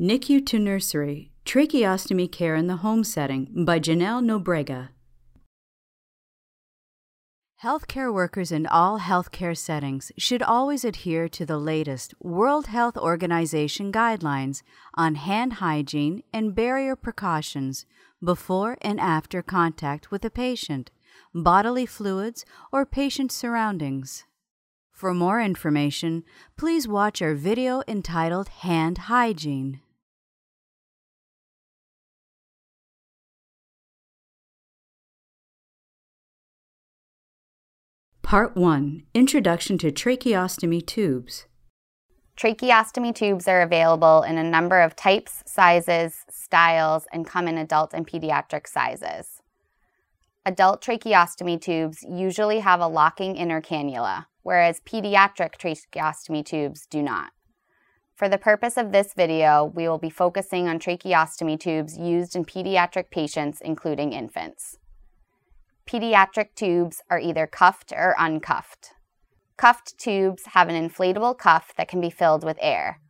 NICU to Nursery Tracheostomy Care in the Home Setting by Janelle Nobrega. Healthcare workers in all healthcare settings should always adhere to the latest World Health Organization guidelines on hand hygiene and barrier precautions before and after contact with a patient, bodily fluids, or patient surroundings. For more information, please watch our video entitled Hand Hygiene. Part 1 Introduction to Tracheostomy Tubes. Tracheostomy tubes are available in a number of types, sizes, styles, and come in adult and pediatric sizes. Adult tracheostomy tubes usually have a locking inner cannula, whereas pediatric tracheostomy tubes do not. For the purpose of this video, we will be focusing on tracheostomy tubes used in pediatric patients, including infants. Pediatric tubes are either cuffed or uncuffed. Cuffed tubes have an inflatable cuff that can be filled with air.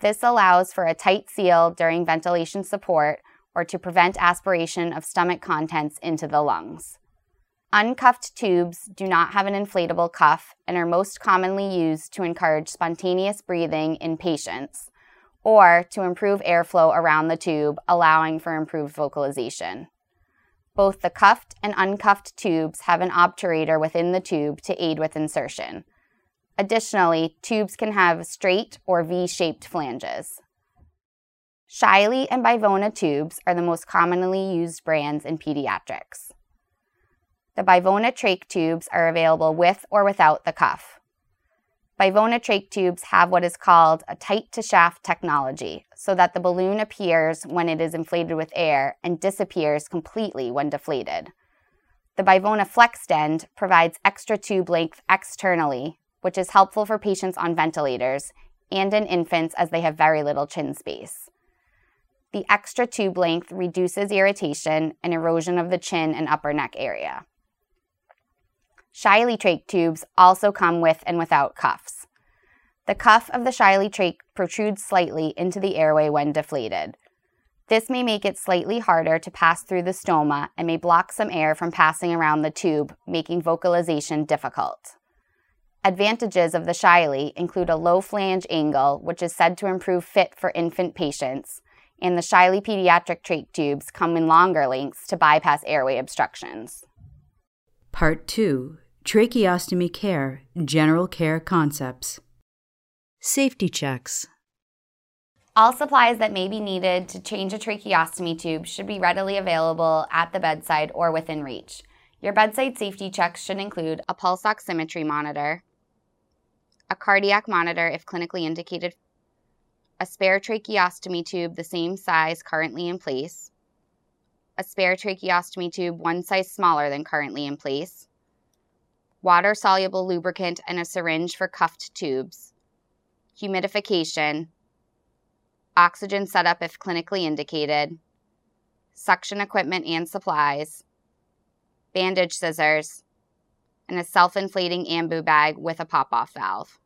This allows for a tight seal during ventilation support or to prevent aspiration of stomach contents into the lungs. Uncuffed tubes do not have an inflatable cuff and are most commonly used to encourage spontaneous breathing in patients or to improve airflow around the tube, allowing for improved vocalization. Both the cuffed and uncuffed tubes have an obturator within the tube to aid with insertion. Additionally, tubes can have straight or V-shaped flanges. Shiley and Bivona tubes are the most commonly used brands in pediatrics. The Bivona trach tubes are available with or without the cuff. Bivona trach tubes have what is called a tight to shaft technology, so that the balloon appears when it is inflated with air and disappears completely when deflated. The Bivona FlexTend provides extra tube length externally, which is helpful for patients on ventilators and in infants as they have very little chin space. The extra tube length reduces irritation and erosion of the chin and upper neck area. Shiley trach tubes also come with and without cuffs. The cuff of the Shiley trach protrudes slightly into the airway when deflated. This may make it slightly harder to pass through the stoma and may block some air from passing around the tube, making vocalization difficult. Advantages of the Shiley include a low flange angle, which is said to improve fit for infant patients, and the Shiley pediatric trach tubes come in longer lengths to bypass airway obstructions. Part 2 Tracheostomy Care General Care Concepts. Safety checks. All supplies that may be needed to change a tracheostomy tube should be readily available at the bedside or within reach. Your bedside safety checks should include a pulse oximetry monitor, a cardiac monitor if clinically indicated, a spare tracheostomy tube the same size currently in place, a spare tracheostomy tube one size smaller than currently in place, water soluble lubricant and a syringe for cuffed tubes, humidification, oxygen setup if clinically indicated, suction equipment and supplies, bandage scissors, and a self inflating ambu bag with a pop off valve.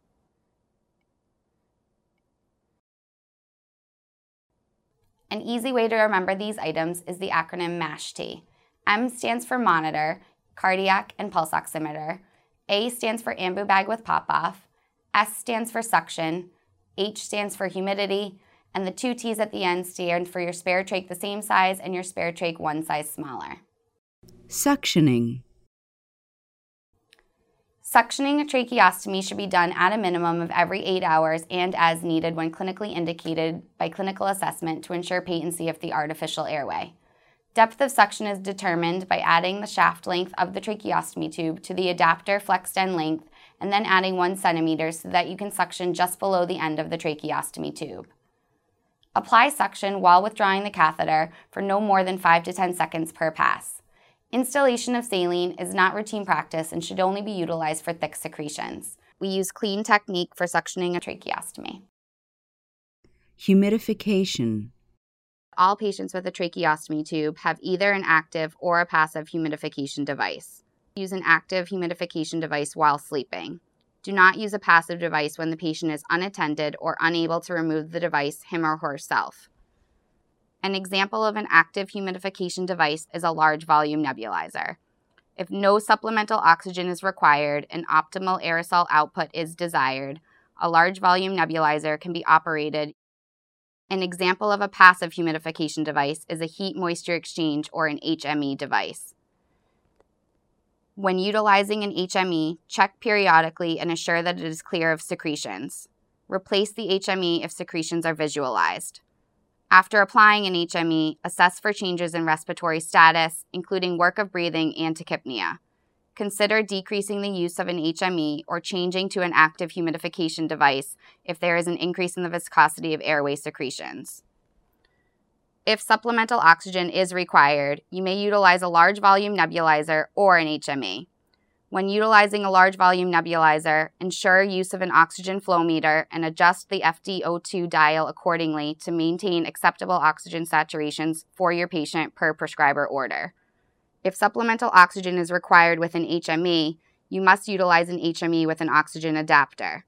An easy way to remember these items is the acronym MASH-T. M stands for monitor, cardiac and pulse oximeter. A stands for ambu bag with pop off. S stands for suction. H stands for humidity. And the two T's at the end stand for your spare trach the same size and your spare trach one size smaller. Suctioning. Suctioning a tracheostomy should be done at a minimum of every eight hours and as needed when clinically indicated by clinical assessment to ensure patency of the artificial airway. Depth of suction is determined by adding the shaft length of the tracheostomy tube to the adapter FlexTend length and then adding one centimeter so that you can suction just below the end of the tracheostomy tube. Apply suction while withdrawing the catheter for no more than 5 to 10 seconds per pass. Instillation of saline is not routine practice and should only be utilized for thick secretions. We use clean technique for suctioning a tracheostomy. Humidification. All patients with a tracheostomy tube have either an active or a passive humidification device. Use an active humidification device while sleeping. Do not use a passive device when the patient is unattended or unable to remove the device him or herself. An example of an active humidification device is a large volume nebulizer. If no supplemental oxygen is required and optimal aerosol output is desired, a large volume nebulizer can be operated. An example of a passive humidification device is a heat moisture exchange or an HME device. When utilizing an HME, check periodically and assure that it is clear of secretions. Replace the HME if secretions are visualized. After applying an HME, assess for changes in respiratory status, including work of breathing and tachypnea. Consider decreasing the use of an HME or changing to an active humidification device if there is an increase in the viscosity of airway secretions. If supplemental oxygen is required, you may utilize a large volume nebulizer or an HME. When utilizing a large volume nebulizer, ensure use of an oxygen flow meter and adjust the FiO2 dial accordingly to maintain acceptable oxygen saturations for your patient per prescriber order. If supplemental oxygen is required with an HME, you must utilize an HME with an oxygen adapter.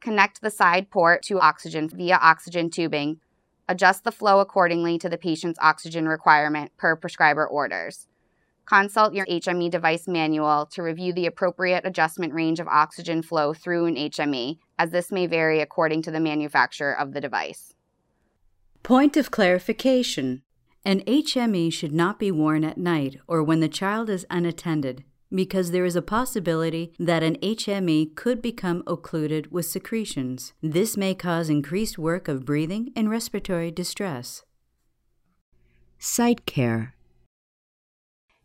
Connect the side port to oxygen via oxygen tubing Adjust the flow accordingly to the patient's oxygen requirement per prescriber orders. Consult your HME device manual to review the appropriate adjustment range of oxygen flow through an HME, as this may vary according to the manufacturer of the device. Point of clarification An HME should not be worn at night or when the child is unattended because there is a possibility that an HME could become occluded with secretions. This may cause increased work of breathing and respiratory distress. Site care.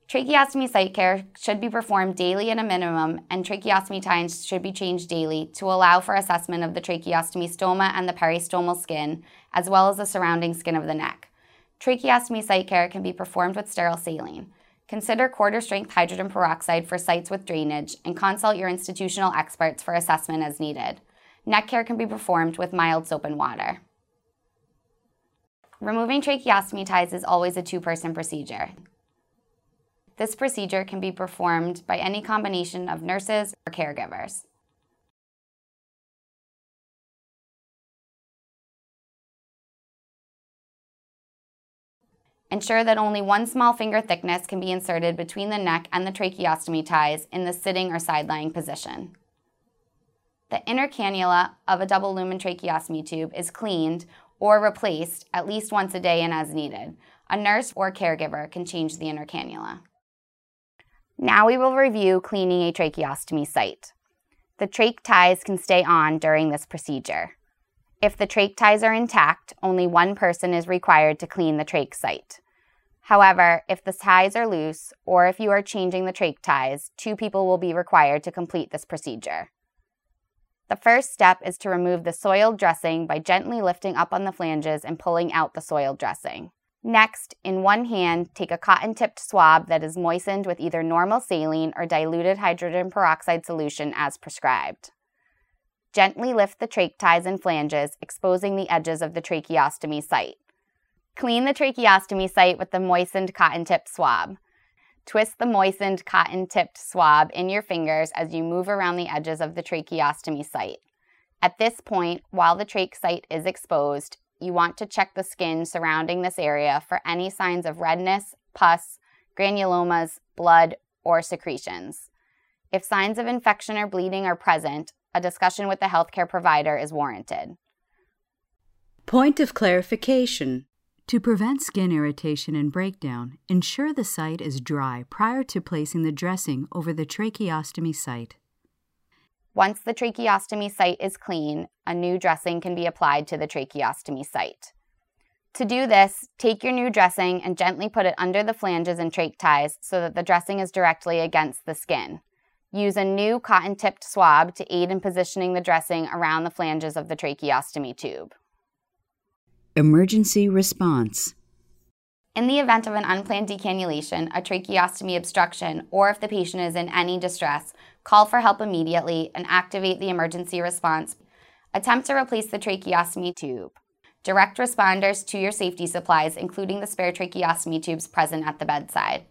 Tracheostomy site care should be performed daily at a minimum, and tracheostomy times should be changed daily to allow for assessment of the tracheostomy stoma and the peristomal skin, as well as the surrounding skin of the neck. Tracheostomy site care can be performed with sterile saline. Consider quarter strength hydrogen peroxide for sites with drainage and consult your institutional experts for assessment as needed. Neck care can be performed with mild soap and water. Removing tracheostomy ties is always a two person procedure. This procedure can be performed by any combination of nurses or caregivers. Ensure that only one small finger thickness can be inserted between the neck and the tracheostomy ties in the sitting or side lying position. The inner cannula of a double lumen tracheostomy tube is cleaned or replaced at least once a day and as needed. A nurse or caregiver can change the inner cannula. Now we will review cleaning a tracheostomy site. The trach ties can stay on during this procedure. If the trach ties are intact, only one person is required to clean the trach site. However, if the ties are loose or if you are changing the trach ties, two people will be required to complete this procedure. The first step is to remove the soiled dressing by gently lifting up on the flanges and pulling out the soiled dressing. Next, in one hand, take a cotton tipped swab that is moistened with either normal saline or diluted hydrogen peroxide solution as prescribed. Gently lift the trach ties and flanges, exposing the edges of the tracheostomy site. Clean the tracheostomy site with the moistened cotton tipped swab. Twist the moistened cotton tipped swab in your fingers as you move around the edges of the tracheostomy site. At this point, while the trach site is exposed, you want to check the skin surrounding this area for any signs of redness, pus, granulomas, blood, or secretions. If signs of infection or bleeding are present, a discussion with the healthcare provider is warranted. Point of clarification. To prevent skin irritation and breakdown, ensure the site is dry prior to placing the dressing over the tracheostomy site. Once the tracheostomy site is clean, a new dressing can be applied to the tracheostomy site. To do this, take your new dressing and gently put it under the flanges and trach ties so that the dressing is directly against the skin. Use a new cotton tipped swab to aid in positioning the dressing around the flanges of the tracheostomy tube. Emergency response. In the event of an unplanned decannulation, a tracheostomy obstruction, or if the patient is in any distress, call for help immediately and activate the emergency response. Attempt to replace the tracheostomy tube. Direct responders to your safety supplies, including the spare tracheostomy tubes present at the bedside.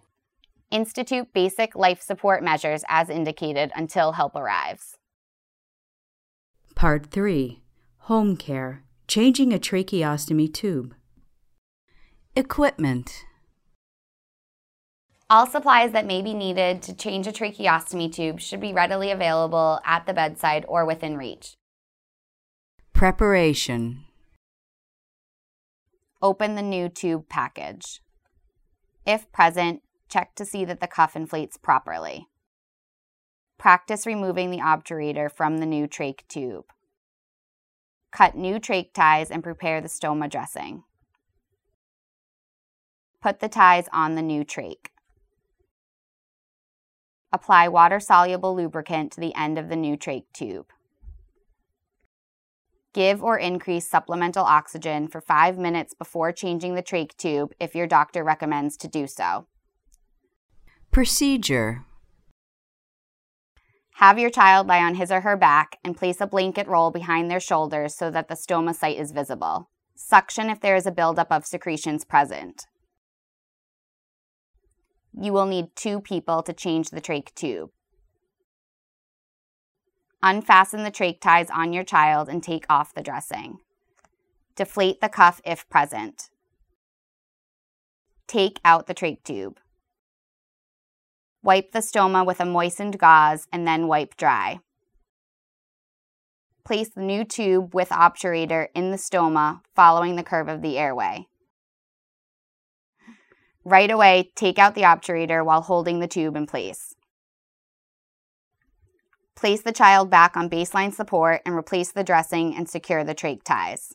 Institute basic life support measures as indicated until help arrives. Part 3 Home Care Changing a Tracheostomy Tube. Equipment. All supplies that may be needed to change a tracheostomy tube should be readily available at the bedside or within reach. Preparation. Open the new tube package. If present, check to see that the cuff inflates properly. Practice removing the obturator from the new trach tube. Cut new trach ties and prepare the stoma dressing. Put the ties on the new trach. Apply water soluble lubricant to the end of the new trach tube. Give or increase supplemental oxygen for five minutes before changing the trach tube if your doctor recommends to do so. Procedure Have your child lie on his or her back and place a blanket roll behind their shoulders so that the stoma site is visible. Suction if there is a buildup of secretions present you will need two people to change the trach tube. Unfasten the trach ties on your child and take off the dressing. Deflate the cuff if present. Take out the trach tube. Wipe the stoma with a moistened gauze and then wipe dry. Place the new tube with obturator in the stoma following the curve of the airway. Right away, take out the obturator while holding the tube in place. Place the child back on baseline support and replace the dressing and secure the trach ties.